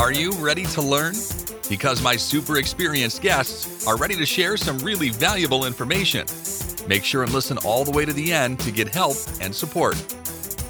Are you ready to learn? Because my super experienced guests are ready to share some really valuable information. Make sure and listen all the way to the end to get help and support.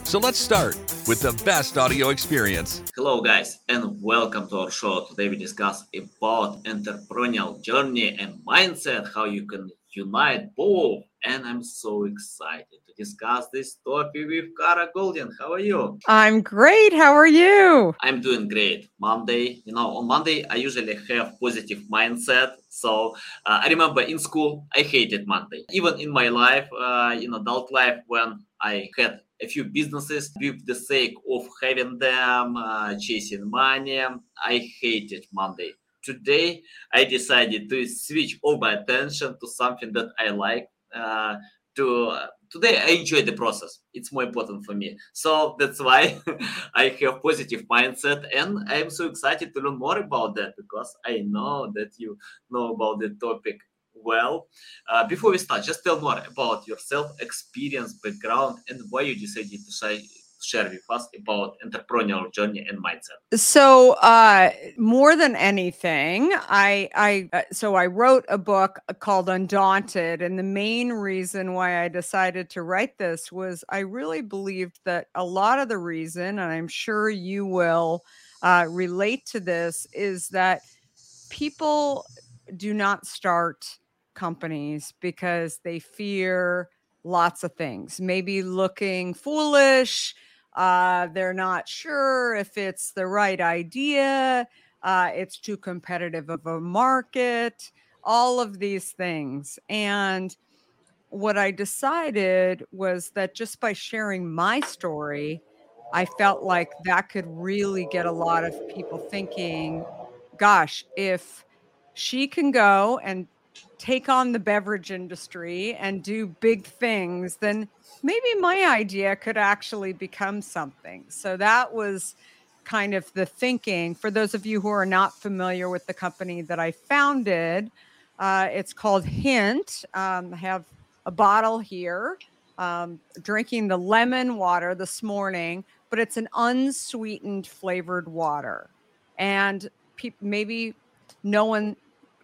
So let's start with the best audio experience. Hello, guys, and welcome to our show. Today we discuss about entrepreneurial journey and mindset, how you can unite both. And I'm so excited discuss this topic with Kara Goldin. How are you? I'm great. How are you? I'm doing great. Monday, you know, on Monday I usually have positive mindset. So uh, I remember in school I hated Monday. Even in my life, uh, in adult life, when I had a few businesses with the sake of having them, uh, chasing money, I hated Monday today I decided to switch all my attention to something that I like. Uh, to today I enjoy the process. It's more important for me. So that's why I have positive mindset, and I'm so excited to learn more about that because I know that you know about the topic well. Uh, before we start, just tell more about yourself, experience, background, and why you decided to say share with us about entrepreneurial journey and mindset? So, uh, more than anything, I, I, uh, so I wrote a book called Undaunted, and the main reason why I decided to write this was I really believed that a lot of the reason, and I'm sure you will uh, relate to this, is that people do not start companies because they fear lots of things maybe looking foolish uh, they're not sure if it's the right idea. Uh, it's too competitive of a market, all of these things. And what I decided was that just by sharing my story, I felt like that could really get a lot of people thinking, gosh, if she can go and take on the beverage industry and do big things, then maybe my idea could actually become something. So that was kind of the thinking. For those of you who are not familiar with the company that I founded, uh, it's called Hint. Um, I have a bottle here, um, drinking the lemon water this morning, but it's an unsweetened flavored water. And pe- maybe no one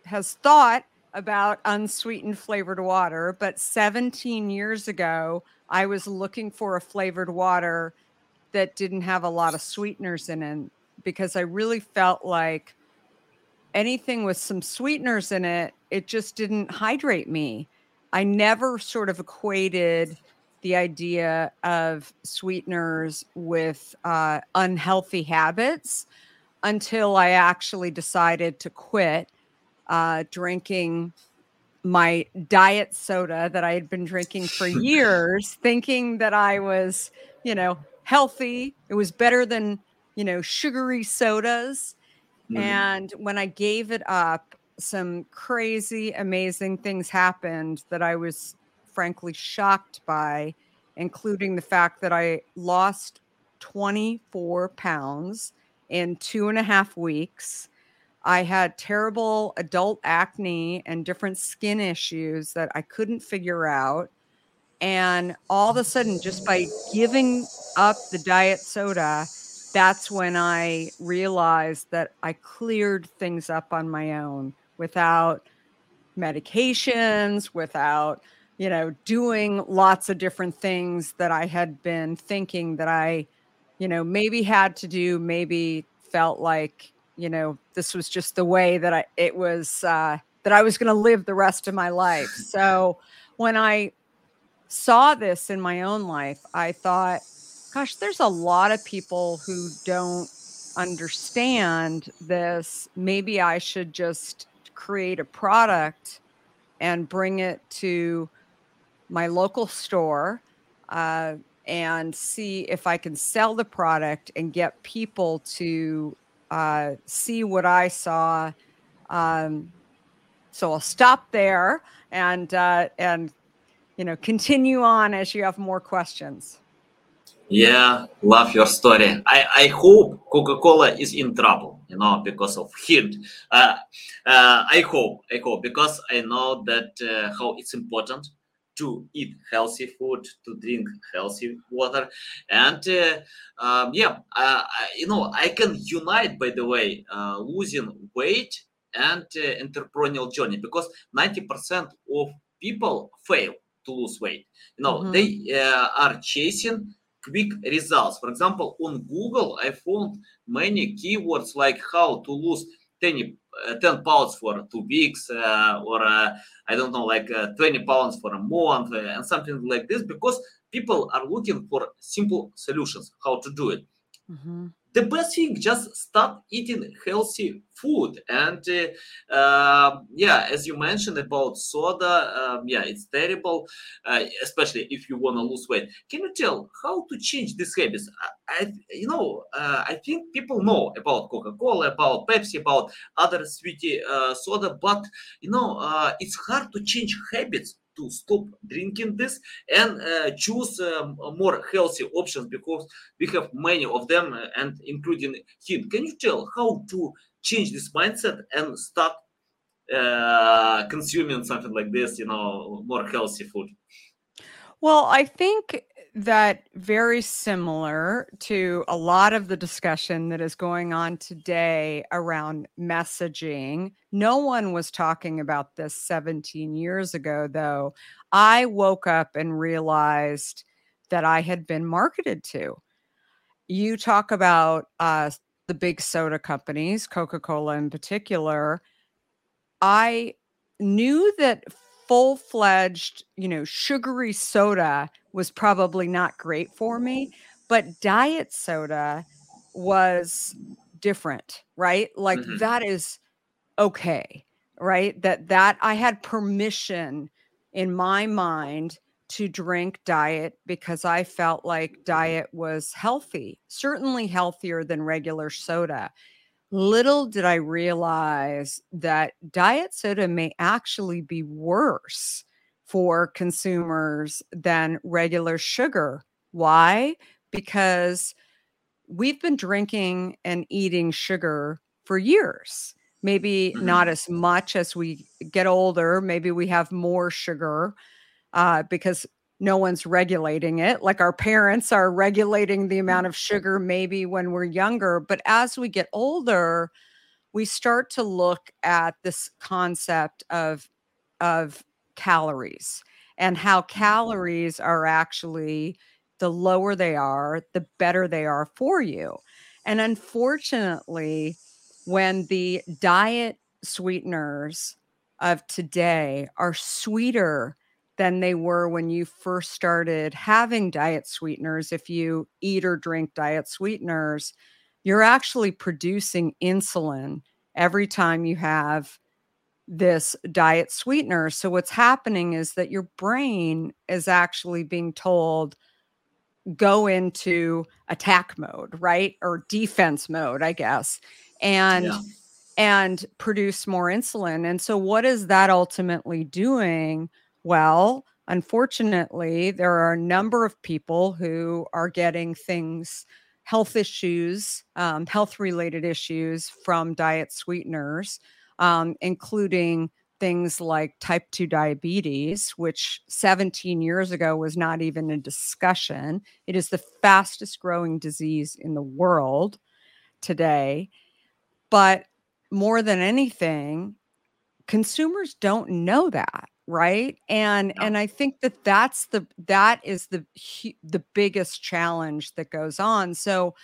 has thought about unsweetened flavored water, but 17 years ago, I was looking for a flavored water that didn't have a lot of sweeteners in it because I really felt like anything with some sweeteners in it, it just didn't hydrate me. I never sort of equated the idea of sweeteners with uh, unhealthy habits until I actually decided to quit uh, drinking my diet soda that I had been drinking for years, thinking that I was, you know, healthy. It was better than, you know, sugary sodas. Mm-hmm. And when I gave it up, some crazy, amazing things happened that I was frankly shocked by, including the fact that I lost 24 pounds in two and a half weeks. I had terrible adult acne and different skin issues that I couldn't figure out. And all of a sudden, just by giving up the diet soda, that's when I realized that I cleared things up on my own without medications, without, you know, doing lots of different things that I had been thinking that I, you know, maybe had to do, maybe felt like you know this was just the way that i it was uh that i was going to live the rest of my life. So when i saw this in my own life i thought gosh there's a lot of people who don't understand this. Maybe i should just create a product and bring it to my local store uh, and see if I can sell the product and get people to uh, see what I saw. Um, so I'll stop there and uh, and you know continue on as you have more questions. Yeah, love your story. I, I hope Coca-Cola is in trouble, you know, because of him. Uh, uh, I hope, I hope, because I know that uh, how it's important to eat healthy food, to drink healthy water, and uh, um, yeah, uh, you know, I can unite. By the way, uh, losing weight and uh, entrepreneurial journey because ninety percent of people fail to lose weight. You know, mm-hmm. they uh, are chasing quick results. For example, on Google, I found many keywords like how to lose 10 uh, 10 pounds for two weeks uh, or uh, i don't know like 20 pounds for a month and something like this because people are looking for simple solutions how to do it. Mm-hmm the best thing just start eating healthy food. And uh, uh, yeah as you mentioned about soda um, yeah it's terrible uh, especially if you want to lose weight. Can you tell how to change these habits? I, I you know uh, i think people know about coca-cola about pepsi about other sweetie uh, soda but you know uh, it's hard to change habits to stop drinking this and uh, choose um, more healthy options because we have many of them uh, and including Hint. Can you tell how to change this mindset and start uh, consuming something like this you know more healthy food? Well i think that very similar to a lot of the discussion that is going on today around messaging. No one was talking about this 17 years ago, though. I woke up and realized that I had been marketed to. You talk about uh, the big soda companies, Coca Cola in particular. I knew that full fledged, you know, sugary soda was probably not great for me, but diet soda was different, right? Like mm-hmm. that is okay, right? That that I had permission in my mind to drink diet because I felt like diet was healthy, certainly healthier than regular soda. Little did I realize that diet soda may actually be worse for consumers than regular sugar. Why? Because we've been drinking and eating sugar for years. Maybe mm-hmm. not as much as we get older. Maybe we have more sugar uh, because no one's regulating it like our parents are regulating the amount of sugar maybe when we're younger but as we get older we start to look at this concept of of calories and how mm-hmm. calories are actually the lower they are the better they are for you. And unfortunately when the diet sweeteners of today are sweeter than they were when you first started having diet sweeteners. If you eat or drink diet sweeteners, you're actually producing insulin every time you have this diet sweetener. So, what's happening is that your brain is actually being told, go into attack mode, right? Or defense mode, I guess. And yeah. and produce more insulin. And so what is that ultimately doing? Well, unfortunately, there are a number of people who are getting things, health issues, um, health related issues from diet sweeteners, um, including things like type 2 diabetes, which 17 years ago was not even a discussion. It is the fastest growing disease in the world today. But more than anything, consumers don't know that right? And no. and i think that that's the that is the the biggest challenge that goes on. So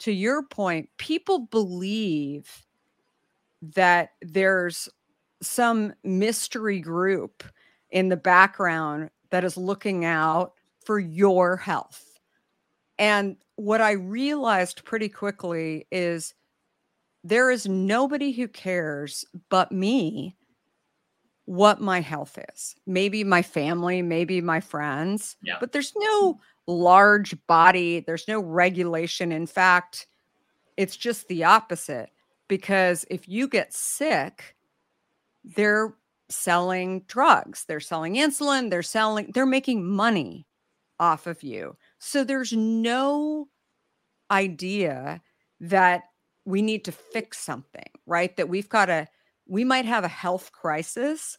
to your point people believe that there's some mystery group in the background that is looking out for your health. And what i realized pretty quickly is there is nobody who cares but me what my health is. Maybe my family, maybe my friends, yeah. but there's no large body, there's no regulation. In fact, it's just the opposite because if you get sick, they're selling drugs, they're selling insulin, they're selling, they're making money off of you. So there's no idea that we need to fix something, right? That we've got to we might have a health crisis,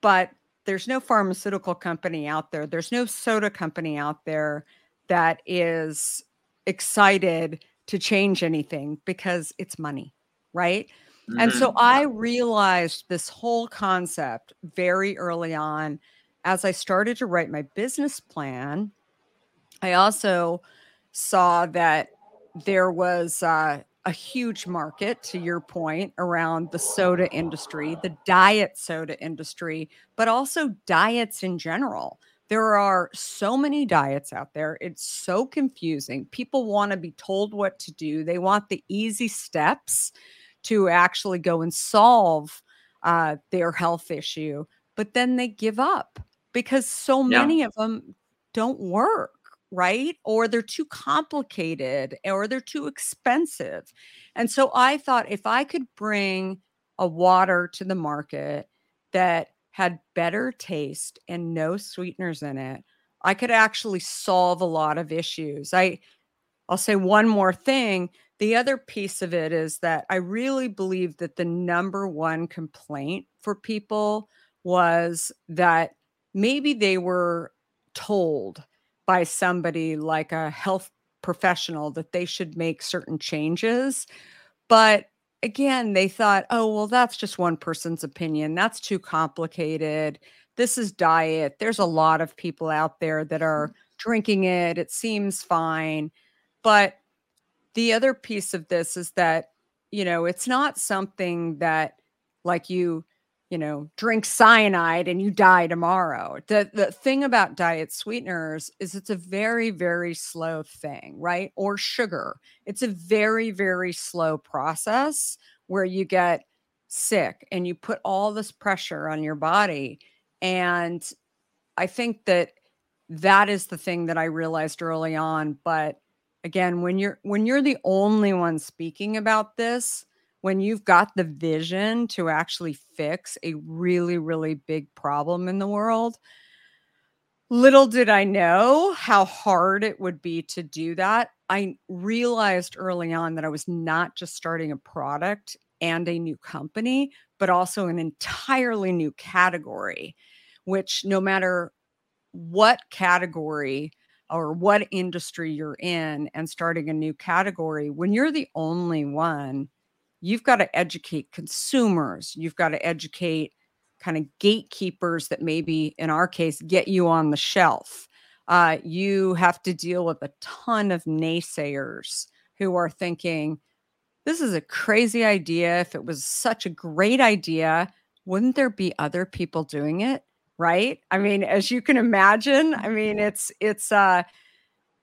but there's no pharmaceutical company out there, there's no soda company out there that is excited to change anything because it's money, right? Mm-hmm. And so mm-hmm. I realized this whole concept very early on as I started to write my business plan. I also saw that there was uh, a huge market, to your point, around the soda industry, the diet soda industry, but also diets in general. There are so many diets out there. It's so confusing. People want to be told what to do, they want the easy steps to actually go and solve uh, their health issue, but then they give up because so many yeah. of them don't work right? Or they're too complicated or they're too expensive. And so I thought if I could bring a water to the market that had better taste and no sweeteners in it, I could actually solve a lot of issues. I I'll say one more thing. The other piece of it is that I really believe that the number one complaint for people was that maybe they were told by somebody like a health professional that they should make certain changes. But again, they thought, oh, well, that's just one person's opinion. That's too complicated. This is diet. There's a lot of people out there that are mm-hmm. drinking it. It seems fine. But the other piece of this is that, you know, it's not something that like you you know, drink cyanide and you die tomorrow. The the thing about diet sweeteners is it's a very very slow thing, right? Or sugar. It's a very very slow process where you get sick and you put all this pressure on your body and I think that that is the thing that I realized early on, but again, when you're when you're the only one speaking about this, when you've got the vision to actually fix a really, really big problem in the world, little did I know how hard it would be to do that. I realized early on that I was not just starting a product and a new company, but also an entirely new category, which no matter what category or what industry you're in and starting a new category, when you're the only one, you've got to educate consumers. You've got to educate kind of gatekeepers that maybe, in our case, get you on the shelf. Uh, you have to deal with a ton of naysayers who are thinking, this is a crazy idea. If it was such a great idea, wouldn't there be other people doing it? Right. I mean, as you can imagine, I mean, it's, it's, uh,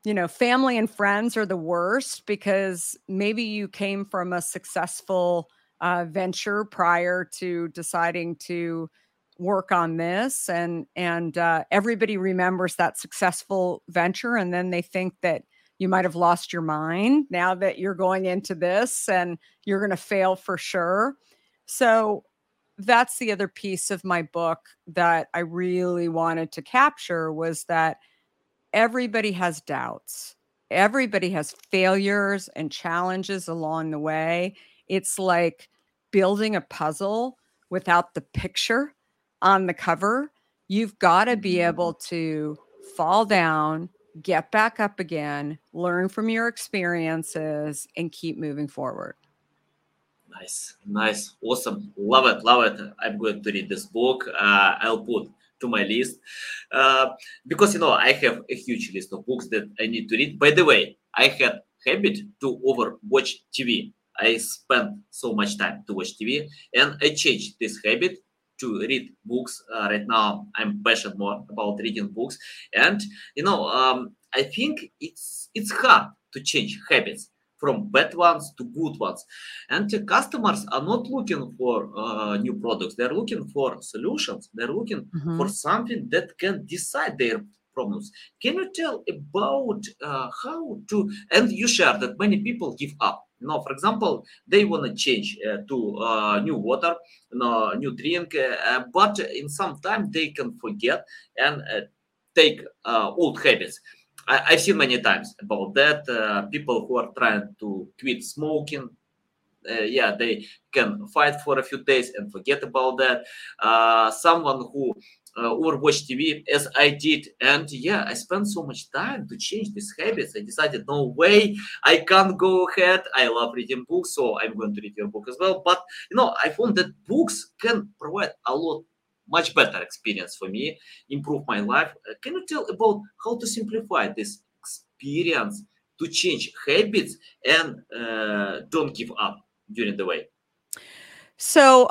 you know, family and friends are the worst because maybe you came from a successful uh, venture prior to deciding to work on this, and and uh, everybody remembers that successful venture, and then they think that you might have lost your mind now that you're going into this, and you're going to fail for sure. So that's the other piece of my book that I really wanted to capture was that everybody has doubts. Everybody has failures and challenges along the way. It's like building a puzzle without the picture on the cover. You've got to be able to fall down, get back up again, learn from your experiences, and keep moving forward. Nice, nice, awesome, love it, love it. I'm going to read this book. Uh, I'll put to my list uh, because you know I have a huge list of books that I need to read. By the way, I had habit to overwatch TV. I spend so much time to watch TV, and I changed this habit to read books. Uh, right now, I'm passionate more about reading books, and you know, um, I think it's it's hard to change habits from bad ones to good ones. And the customers are not looking for uh, new products. They're looking for solutions. They're looking mm-hmm. for something that can decide their problems. Can you tell about uh, how to, and you share that many people give up. You know, for example, they want to change uh, to uh, new water, no, new drink, uh, but in some time they can forget and uh, take old habits. I, have seen many times about that. Uh, people who are trying to quit smoking, uh, yeah they can fight for a few days and forget about that uh, someone who uh, or watch TV as I did. And yeah, I spent so much time to change these habits. I decided, no way, I can't go ahead. I love reading books, so I'm going to read your book as well. But you know, I found that books can provide a lot much better experience for me, improve my life. Uh, can you tell about how to simplify this experience to change habits and uh, don't give up during the way? So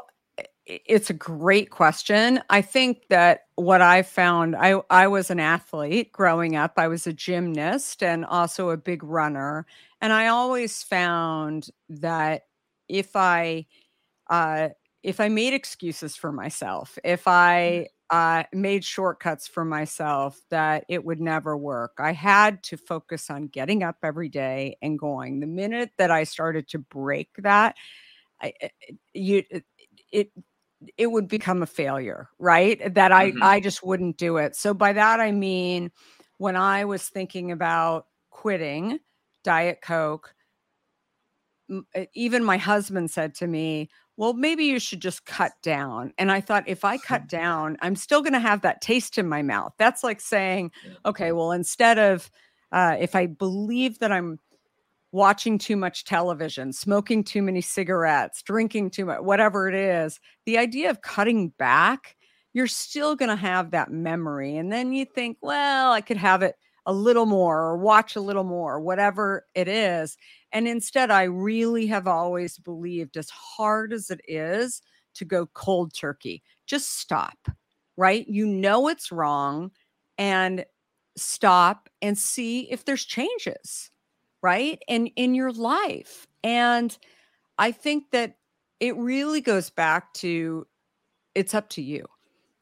it's a great question. I think that what I found, I I was an athlete growing up. I was a gymnast and also a big runner, and I always found that if I uh, if I made excuses for myself, if mm-hmm. I uh, made shortcuts for myself, that it would never work. I had to focus on getting up every day and going. The minute that I started to break that, I, eh, eh, you it it would become a failure, right? That I mm-hmm. I just wouldn't do it. So by that I mean when I was thinking about quitting Diet Coke, even my husband said to me, "Well, maybe you should just cut down." And I thought if I cut down, I'm still going to have that taste in my mouth. That's like saying, "Okay, well instead of uh, if I believe that I'm watching too much television, smoking too many cigarettes, drinking too much, whatever it is, the idea of cutting back, you're still going to have that memory. And then you think, well, I could have it a little more or watch a little more, whatever it is. And instead, I really have always believed, as hard as it is to go cold turkey, just stop, right? You know it's wrong and stop and see if there's changes right? And in your life. And I think that it really goes back to it's up to you,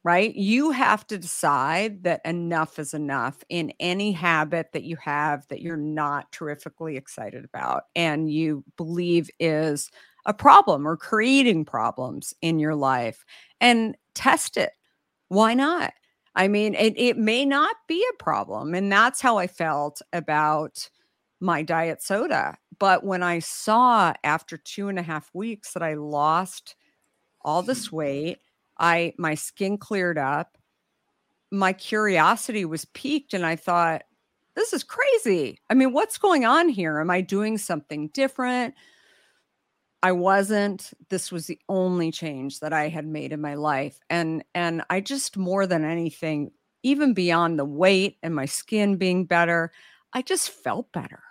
right? You have to decide that enough is enough in any habit that you have that you're not terrifically excited about and you believe is a problem or creating problems in your life and test it. Why not? I mean, it, it may not be a problem. And that's how I felt about my diet soda. But when I saw after two and a half weeks that I lost all this mm. weight, I my skin cleared up, my curiosity was piqued, and I thought, this is crazy. I mean, what's going on here? Am I doing something different? I wasn't. This was the only change that I had made in my life. And and I just more than anything, even beyond the weight and my skin being better, I just felt better.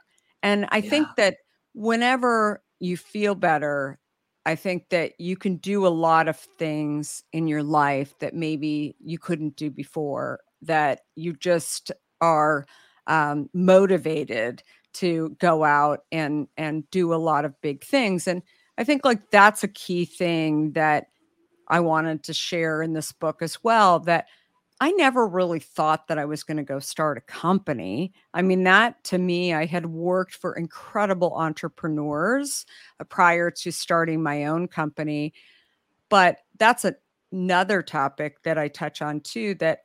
And I yeah. think that whenever you feel better, I think that you can do a lot of things in your life that maybe you couldn't do before, that you just are um, motivated to go out and and do a lot of big things and i think like that's a key thing that i wanted to share in this book as well that I never really thought that I was going to go start a company. I mean, that to me, I had worked for incredible entrepreneurs uh, prior to starting my own company. But that's another topic that I touch on too that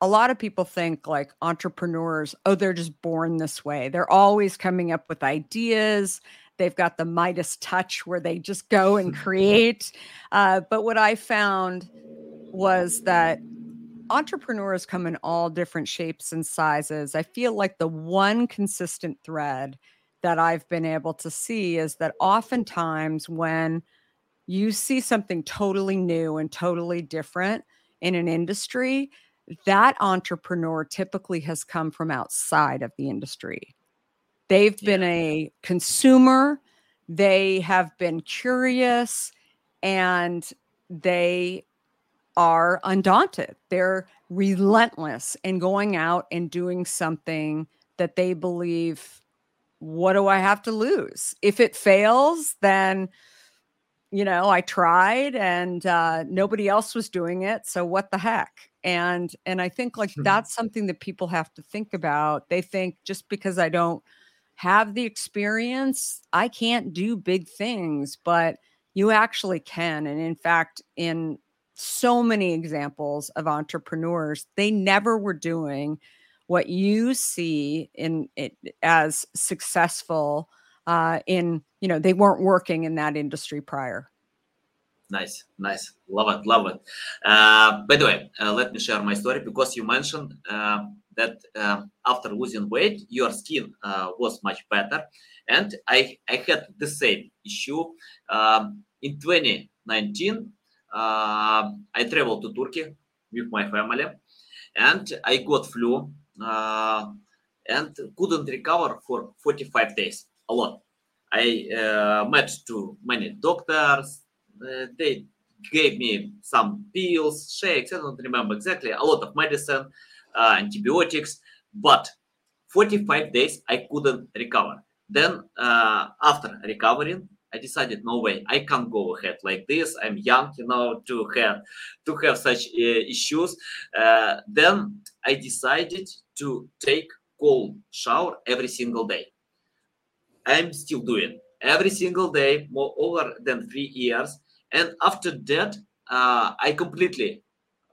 a lot of people think like entrepreneurs, oh, they're just born this way. They're always coming up with ideas. They've got the Midas touch where they just go and create. Uh, but what I found was that entrepreneurs come in all different shapes and sizes. I feel like the one consistent thread that I've been able to see is that oftentimes when you see something totally new and totally different in an industry, that entrepreneur typically has come from outside of the industry. They've yeah. been a consumer, they have been curious, and they are undaunted. They're relentless in going out and doing something that they believe, what do I have to lose? If it fails, then you know, I tried and uh, nobody else was doing it. So what the heck? And and I think like mm-hmm. that's something that people have to think about. They think just because I don't have the experience, I can't do big things, but you actually can. And in fact, in so many examples of entrepreneurs. They never were doing what you see in it as successful uh, in you know they weren't working in that industry prior. Nice, nice, love it, love it. Uh, by the way, uh, let me share my story because you mentioned uh, that um, after losing weight, your skin uh, was much better, and I I had the same issue um, in 2019. Uh, I traveled to Turkey with my family, and I got flu uh, and couldn't recover for 45 days. A lot. I uh, met to many doctors. Uh, they gave me some pills, shakes. I don't remember exactly. A lot of medicine, uh, antibiotics, but 45 days I couldn't recover. Then after recovering, I decided no way I can't go ahead like this. I'm young, you know, to have to have such uh, issues. Uh, then I decided to take cold shower every single day. I'm still doing every single day, more over than three years. And after that, uh, I completely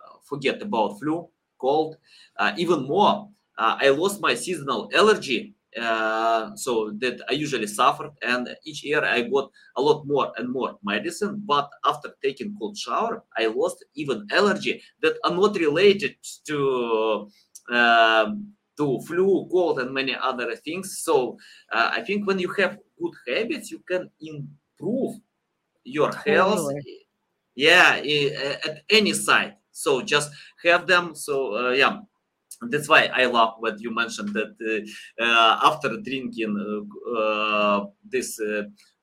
uh, forget about flu, cold. Uh, even more, uh, I lost my seasonal allergy uh, so that I usually suffered, and each year I got a lot more and more medicine. But after taking cold shower, I lost even allergy that are not related to um, to flu, cold, and many other things. So uh, I think when you have good habits, you can improve your health. Yeah, at any side. So just have them. So uh, yeah that's why I love what you mentioned that uh, uh, after drinking uh, this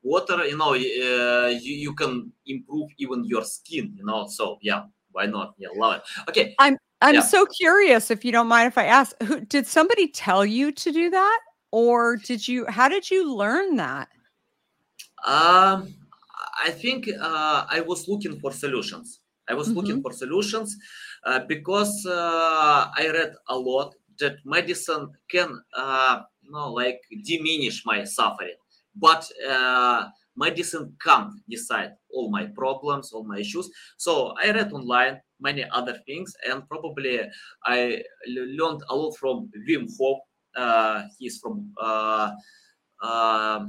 water, you know, you, you can improve even your skin, you know. So yeah, why not? Yeah, love it. Okay. I'm I'm yeah. so curious if you don't mind if I ask, who did somebody tell you to do that? Or did you how did you learn that? Um I think uh, I was looking for solutions. I was mm-hmm. looking for solutions uh, because uh, I read a lot that medicine can, uh, you know, like diminish my suffering, but medicine can't decide all my problems, all my issues. So I read online many other things, and probably I learned a lot from Wim Hof. Uh, he's from uh, uh,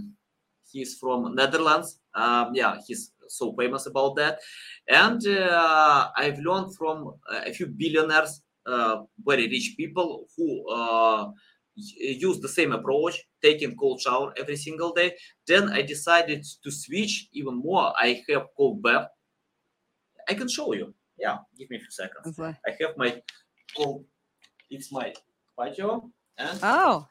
he's from Netherlands. Um, yeah, he's so famous about that. And uh, I've learned from a few billionaires, uh, very rich people who uh, use the same approach, taking cold shower every single day. Then I decided to switch even more. I have cold bath. I can show you. Yeah, give me a few seconds. Okay. I have my cold. It's my patio. And oh,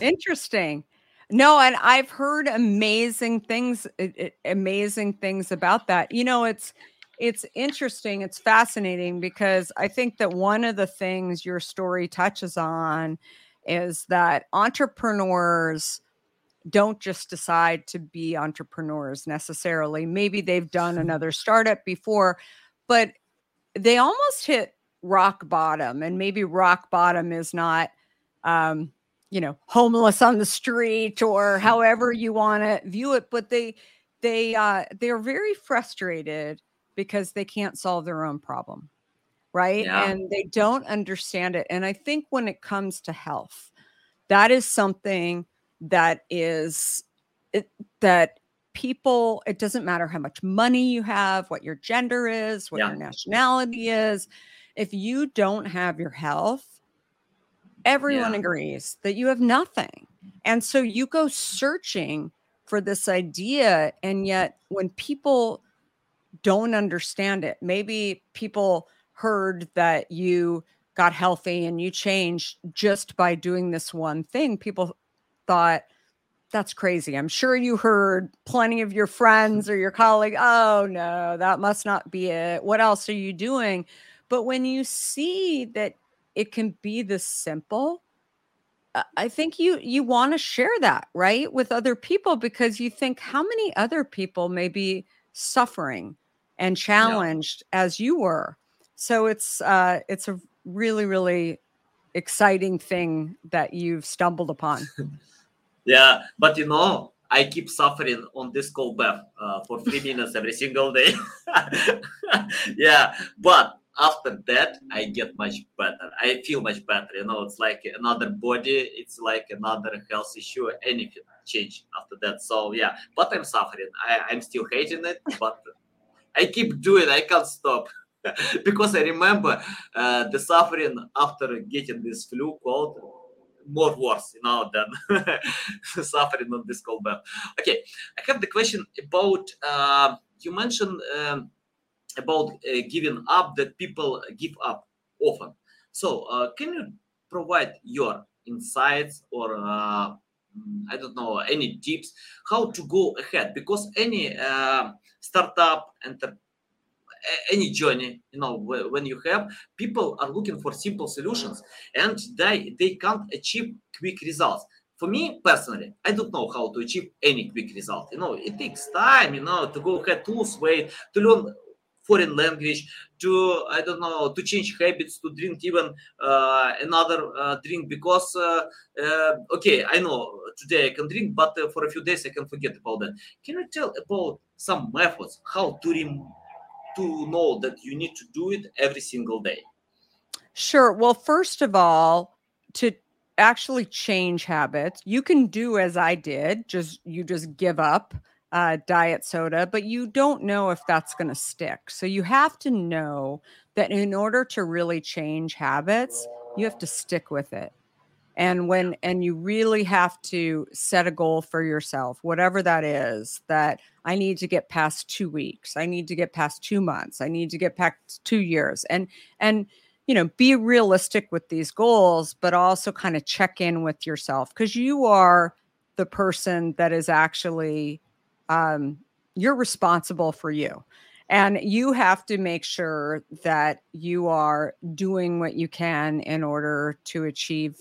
interesting. No, and I've heard amazing things, amazing things about that. You know, it's it's interesting, it's fascinating because I think that one of the things your story touches on is that entrepreneurs don't just decide to be entrepreneurs necessarily. Maybe they've done another startup before, but they almost hit rock bottom and maybe rock bottom is not um you know homeless on the street or however you want to view it but they they uh they're very frustrated because they can't solve their own problem right yeah. and they don't understand it and i think when it comes to health that is something that is it, that people it doesn't matter how much money you have what your gender is what yeah. your nationality is if you don't have your health everyone yeah. agrees that you have nothing. And so you go searching for this idea. And yet, when people don't understand it, maybe people heard that you got healthy and you changed just by doing this one thing. People thought, that's crazy. I'm sure you heard plenty of your friends or your colleague, oh no, that must not be it. What else are you doing? But when you see that it can be this simple i think you you want to share that right with other people because you think how many other people may be suffering and challenged yeah. as you were so it's uh it's a really really exciting thing that you've stumbled upon yeah but you know I keep suffering on this cold bath uh, for three minutes every single day. yeah, but after that i get much better i feel much better you know it's like another body it's like another health issue anything change after that. So yeah, but I'm suffering. I, I'm still hating it, but I keep doing. I can't stop. because I remember uh, the suffering after getting this flu cold more worse, you know, than suffering on this cold bath. Okay, I have the question about uh, you mentioned um, about uh, giving up that people give up often. So, uh, can you provide your insights or uh, I don't know any tips how to go ahead? Because any uh, startup and any journey you know when you have people are looking for simple solutions and they they can't achieve quick results for me personally i don't know how to achieve any quick result you know it takes time you know to go ahead to lose weight to learn foreign language to i don't know to change habits to drink even uh, another uh, drink because uh, uh okay i know today i can drink but uh, for a few days i can forget about that can you tell about some methods how to rem- to know that you need to do it every single day? Sure. Well, first of all, to actually change habits, you can do as I did, just you just give up uh, diet soda, but you don't know if that's going to stick. So you have to know that in order to really change habits, you have to stick with it. And when and you really have to set a goal for yourself whatever that is that i need to get past 2 weeks i need to get past 2 months i need to get past 2 years. And and you know be realistic with these goals but also kind of check in with yourself cuz you are the person that is actually um you're responsible for you and you have to make sure that you are doing what you can in order to achieve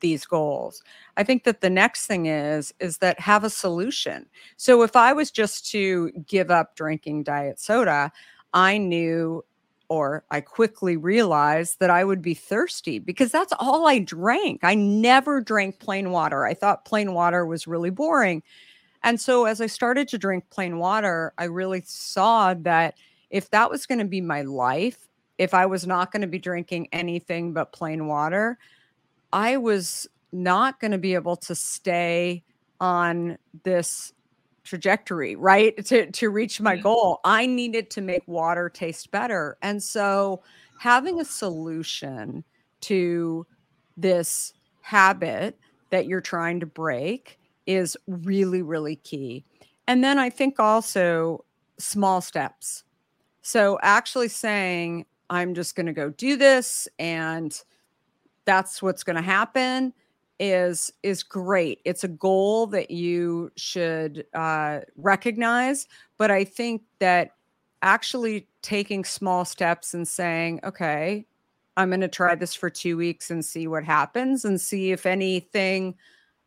these goals. I think that the next thing is is that have a solution. So if i was just to give up drinking diet soda i knew or i quickly realized that i would be thirsty because that's all i drank. I never drank plain water. I thought plain water was really boring and so as i started to drink plain water i really saw that if that was going to be my life if i was not going to be drinking anything but plain water I was not going to be able to stay on this trajectory, right? To to reach my goal. I needed to make water taste better. And so having a solution to this habit that you're trying to break is really really key. And then I think also small steps. So actually saying I'm just going to go do this and that's what's going to happen is is great it's a goal that you should uh, recognize but i think that actually taking small steps and saying okay i'm going to try this for two weeks and see what happens and see if anything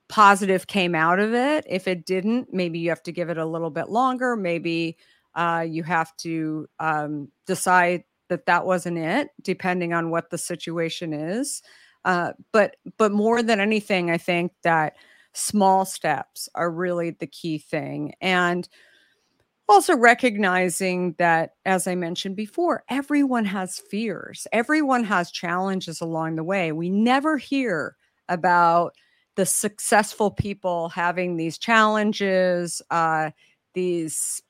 positive came out of it. If it didn't maybe you have to give it a little bit longer. Maybe uh, you have to um, decide that that wasn't it depending on what the situation is. Uh, but but more than anything, I think that small steps are really the key thing, and also recognizing that, as I mentioned before, everyone has fears, everyone has challenges along the way. We never hear about the successful people having these challenges, uh, these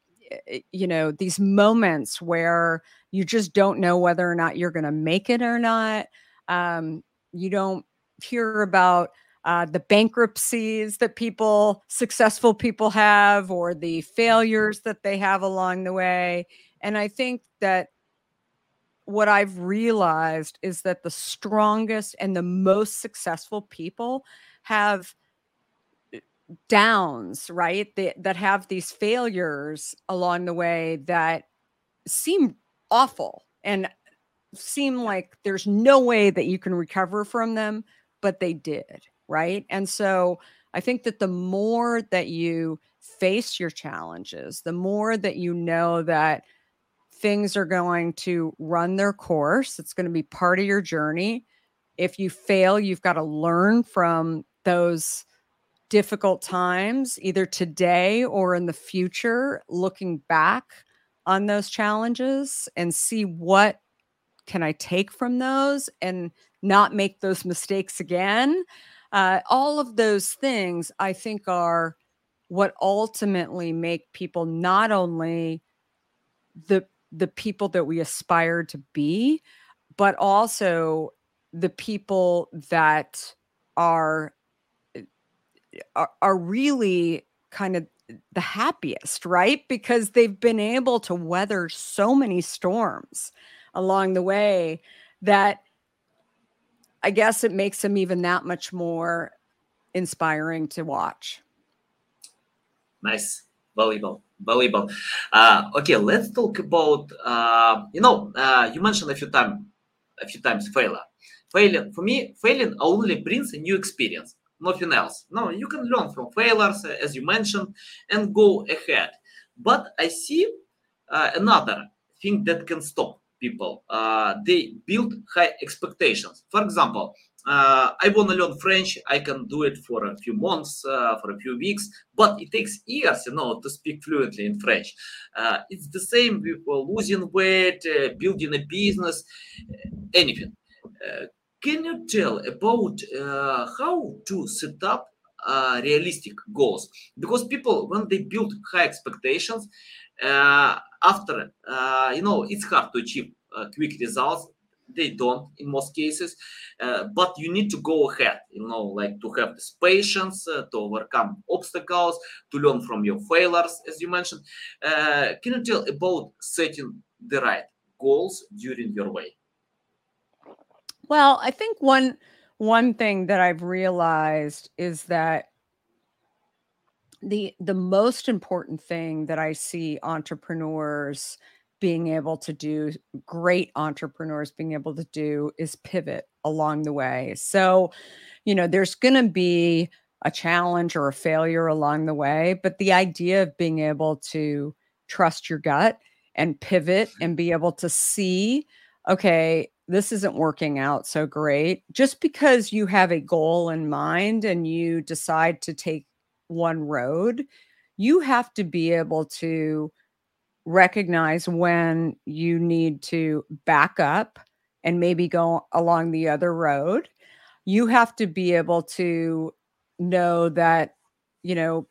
eh, you know these moments where you just don't know whether or not you're going to make it or not um, you don't hear about uh, the bankruptcies that people, successful people have, or the failures that they have along the way. And I think that what I've realized is that the strongest and the most successful people have uh, downs, right? They, that have these failures along the way that seem awful. And seem like there's no way that you can recover from them, but they did, right? And so I think that the more that you face your challenges, the more that you know that things are going to run their course, it's going to be part of your journey. If you fail, you've got to learn from those difficult times, either today or in the future, looking back on those challenges and see what can I take from those and not make those mistakes again? uh, all of those things I think are what ultimately make people not only the the people that we aspire to be, but also the people that are are, are really kind of the happiest, right? Because they've been able to weather so many storms along the way that I guess it makes them even that much more inspiring to watch. Nice. Valuable. Valuable. Uh, okay, let's talk about uh, you know, uh, you mentioned a few times a few times failure. Failing for me, failing only brings a new experience nothing else. No, you can learn from failures, uh, as you mentioned, and go ahead. But I see uh, another thing that can stop people. Uh, they build high expectations. For example, uh, I want to learn French. I can do it for a few months, uh, for a few weeks, but it takes years, you know, to speak fluently in French. Uh, it's the same with losing weight, building a business, anything can you tell about uh, how to set up uh, realistic goals? Because people, when they build high expectations, uh, after uh, you know, it's hard to achieve uh, quick results. They don't in most cases, uh, but you need to go ahead. You know, like to have this patience to overcome obstacles, to learn from your failures, as you mentioned. can you tell about setting the right goals during your way? Well, I think one one thing that I've realized is that the the most important thing that I see entrepreneurs being able to do great entrepreneurs being able to do is pivot along the way. So, you know, there's going to be a challenge or a failure along the way, but the idea of being able to trust your gut and pivot mm-hmm. and be able to see okay, this isn't working out so great. Just because you have a goal in mind and you decide to take one road, you have to be able to recognize when you need to back up and maybe go along the other road. You have to be able to know that, you know,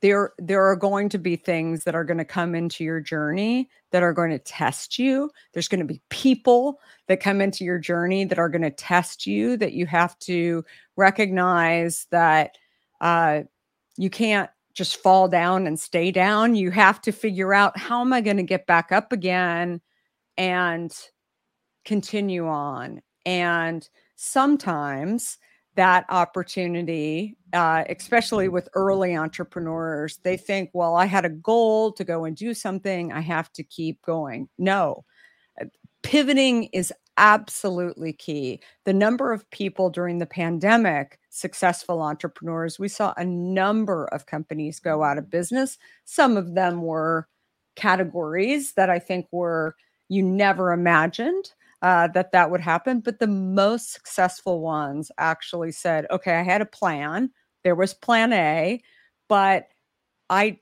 there there are going to be things that are going to come into your journey that are going to test you. There's going to be people that come into your journey that are going to test you that you have to recognize that uh, you can't just fall down and stay down. You have to figure out how am i going to get back up again and continue on? And sometimes that opportunity, uh, especially with early entrepreneurs, they think, well, I had a goal to go and do something. I have to keep going. No, uh, pivoting is absolutely key. The number of people during the pandemic, successful entrepreneurs, we saw a number of companies go out of business. Some of them were categories that I think were you never imagined uh, that that would happen. But the most successful ones actually said, okay, I had a plan. There was plan A, but I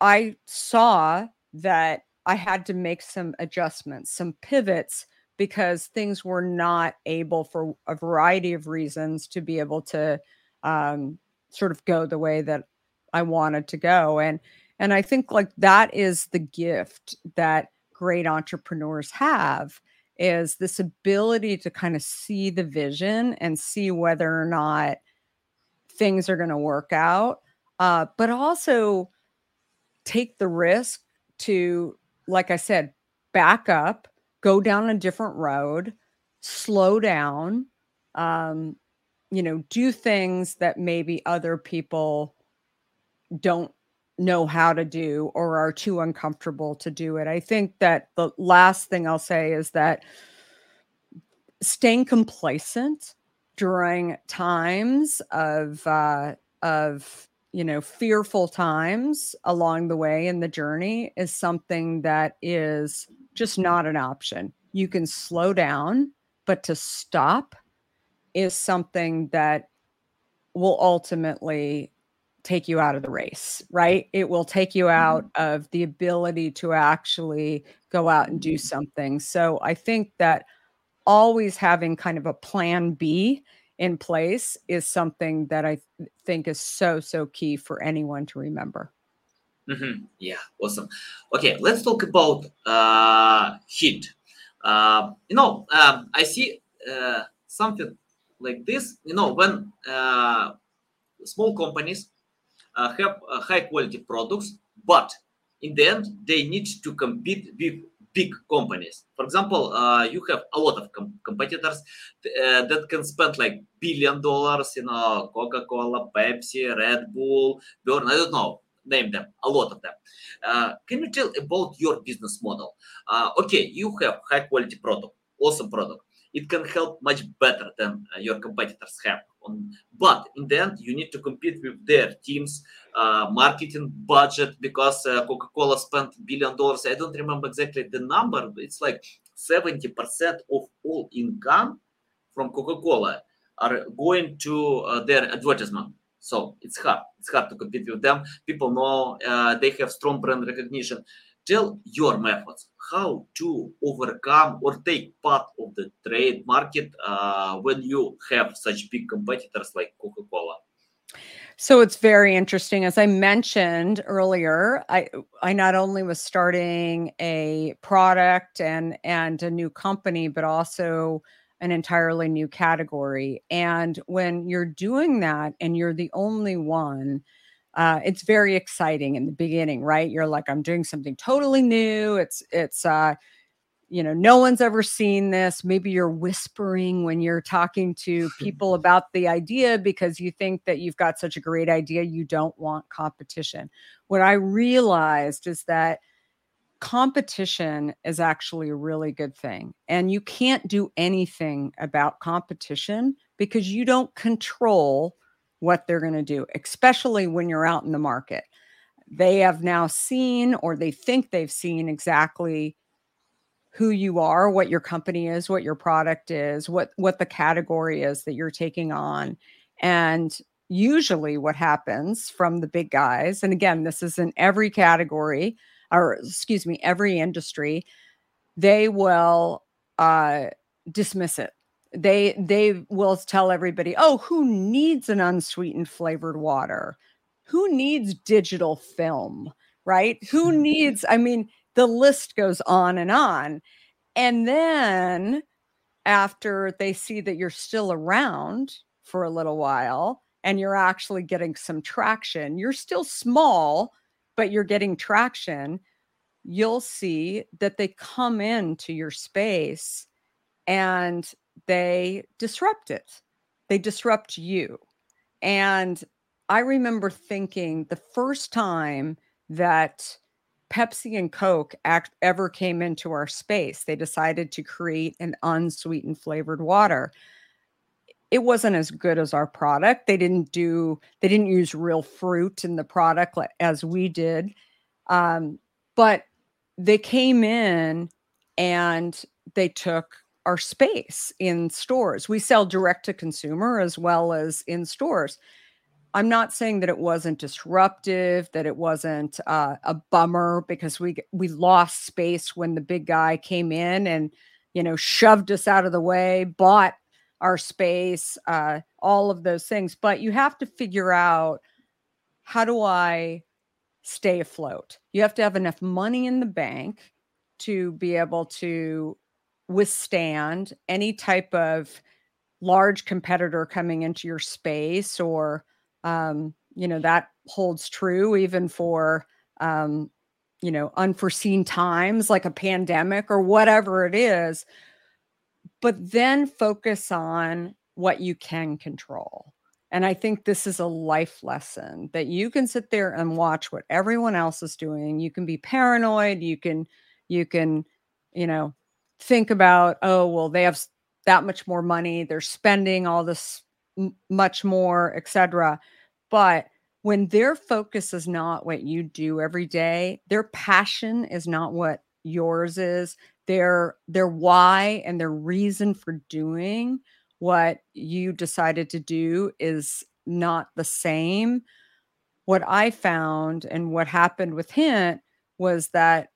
I saw that I had to make some adjustments, some pivots because things were not able for a variety of reasons to be able to um, sort of go the way that I wanted to go. And and I think like that is the gift that great entrepreneurs have is this ability to kind of see the vision and see whether or not things are going to work out, uh, but also take the risk to, like I said, back up, go down a different road, slow down, um, you know, do things that maybe other people don't know how to do or are too uncomfortable to do it. I think that the last thing I'll say is that staying complacent during times of uh, of you know fearful times along the way in the journey is something that is just not an option. You can slow down, but to stop is something that will ultimately take you out of the race, right? It will take you out mm-hmm. of the ability to actually go out and do something. So I think that always having kind of a plan B in place is something that I th- think is so, so key for anyone to remember. Mm-hmm. Yeah, awesome. Okay, let's talk about uh, heat. Uh, you know, um, I see uh, something like this. You know, when uh, small companies have uh, high quality products, but in the end, they need to compete with big companies. For example, uh, you have a lot of com- competitors uh, that can spend like billion dollars, you know, Coca-Cola, Pepsi, Red Bull, Burn, I don't know, name them, a lot of them. Uh, can you tell about your business model? Uh, okay, you have high quality product, awesome product. It can help much better than uh, your competitors have. On, but in the end, you need to compete with their teams, uh, marketing budget because uh, Coca-Cola spent billion dollars. I don't remember exactly the number. It's like 70% of all income from Coca-Cola are going to uh, their advertisement. So it's hard. It's hard to compete with them. People know uh, they have strong brand recognition. Tell your methods how to overcome or take part of the trade market uh, when you have such big competitors like Coca-Cola. So it's very interesting. As I mentioned earlier, I I not only was starting a product and and a new company, but also an entirely new category. And when you're doing that and you're the only one, uh, it's very exciting in the beginning, right? You're like, I'm doing something totally new. It's it's uh, you know, no one's ever seen this. Maybe you're whispering when you're talking to people about the idea because you think that you've got such a great idea, you don't want competition. What I realized is that competition is actually a really good thing. And you can't do anything about competition because you don't control what they're going to do, especially when you're out in the market. They have now seen or they think they've seen exactly who you are, what your company is, what your product is, what what the category is that you're taking on. And usually what happens from the big guys, and again, this is in every category, or excuse me, every industry, they will uh, dismiss it. They they will tell everybody, "Oh, who needs an unsweetened flavored water? Who needs digital film? Right? Who mm-hmm. needs? I mean, the list goes on and on. And then after they see that you're still around for a little while and you're actually getting some traction, you're still small, but you're getting traction, you'll see that they come into your space and they disrupt it. They disrupt you. And I remember thinking the first time that Pepsi and Coke act, ever came into our space, they decided to create an unsweetened flavored water it wasn't as good as our product. They didn't do they didn't use real fruit in the product as we did. Um, but they came in and they took our space in stores. We sell direct to consumer as well as in stores. I'm not saying that it wasn't disruptive, that it wasn't uh, a bummer because we we lost space when the big guy came in and you know shoved us out of the way, bought our space, uh, all of those things. But you have to figure out how do I stay afloat? You have to have enough money in the bank to be able to withstand any type of large competitor coming into your space or um, you know that holds true even for um, you know unforeseen times like a pandemic or whatever it is but then focus on what you can control. And I think this is a life lesson that you can sit there and watch what everyone else is doing. You can be paranoid, you can you can, you know, think about, oh, well, they have that much more money, they're spending all this m- much more, etc. But when their focus is not what you do every day, their passion is not what yours is, their their why and their reason for doing what you decided to do is not the same what i found and what happened with hint was that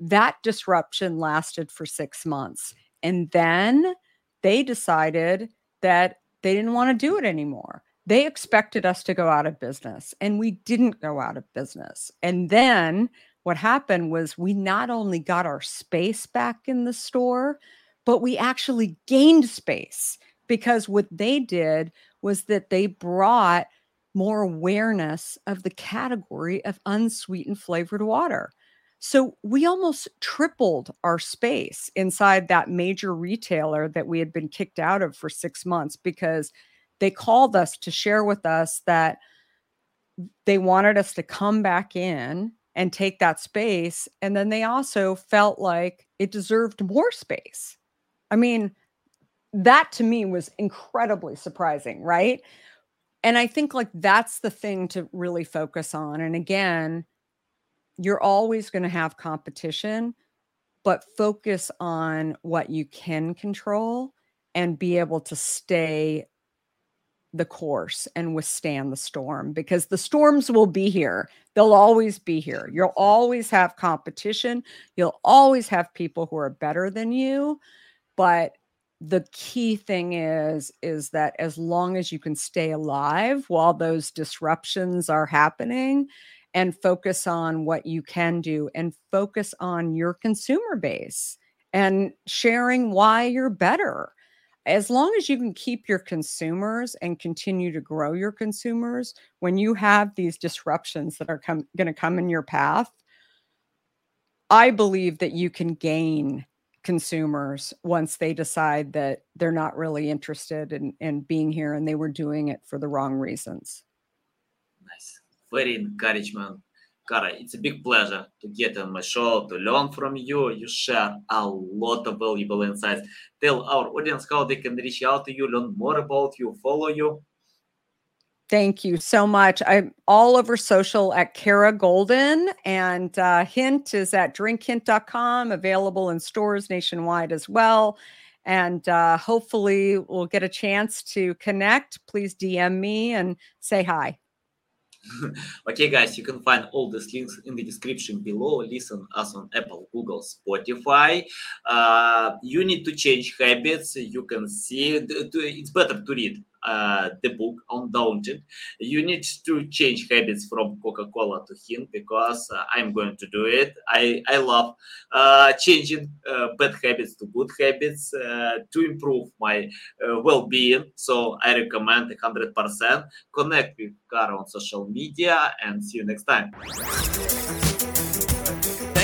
that disruption lasted for 6 months and then they decided that they didn't want to do it anymore. They expected us to go out of business, and we didn't go out of business. And then what happened was we not only got our space back in the store, but we actually gained space because what they did was that they brought more awareness of the category of unsweetened flavored water. So we almost tripled our space inside that major retailer that we had been kicked out of for six months because they called us to share with us that they wanted us to come back in and take that space. And then they also felt like it deserved more space. I mean, that to me was incredibly surprising, right? And I think like that's the thing to really focus on. And again, you're always going to have competition, but focus on what you can control and be able to stay the course and withstand the storm because the storms will be here. They'll always be here. You'll always have competition. You'll always have people who are better than you. But the key thing is is that as long as you can stay alive while those disruptions are happening and focus on what you can do and focus on your consumer base and sharing why you're better. As long as you can keep your consumers and continue to grow your consumers when you have these disruptions that are going to come in your path i believe that you can gain consumers once they decide that they're not really interested in, in being here and they were doing it for the wrong reasons very encouragement Kara, it's a big pleasure to get on my show, to learn from you. You share a lot of valuable insights. Tell our audience how they can reach out to you, learn more about you, follow you. Thank you so much. I'm all over social at Kara Goldin, and uh, Hint is at drinkhint.com, available in stores nationwide as well. And uh, hopefully, we'll get a chance to connect. Please DM me and say hi. okay, guys, you can find all these links in the description below. Listen us on Apple, Google, Spotify. Uh, you need to change habits. You can see it's better to read uh, the book Undaunted. You need to change habits from Coca-Cola to Hint because uh, I'm going to do it. I, I love uh, changing uh, bad habits to good habits uh, to improve my uh, well-being. So I recommend 100%. Connect with Kara on social media and see you next time.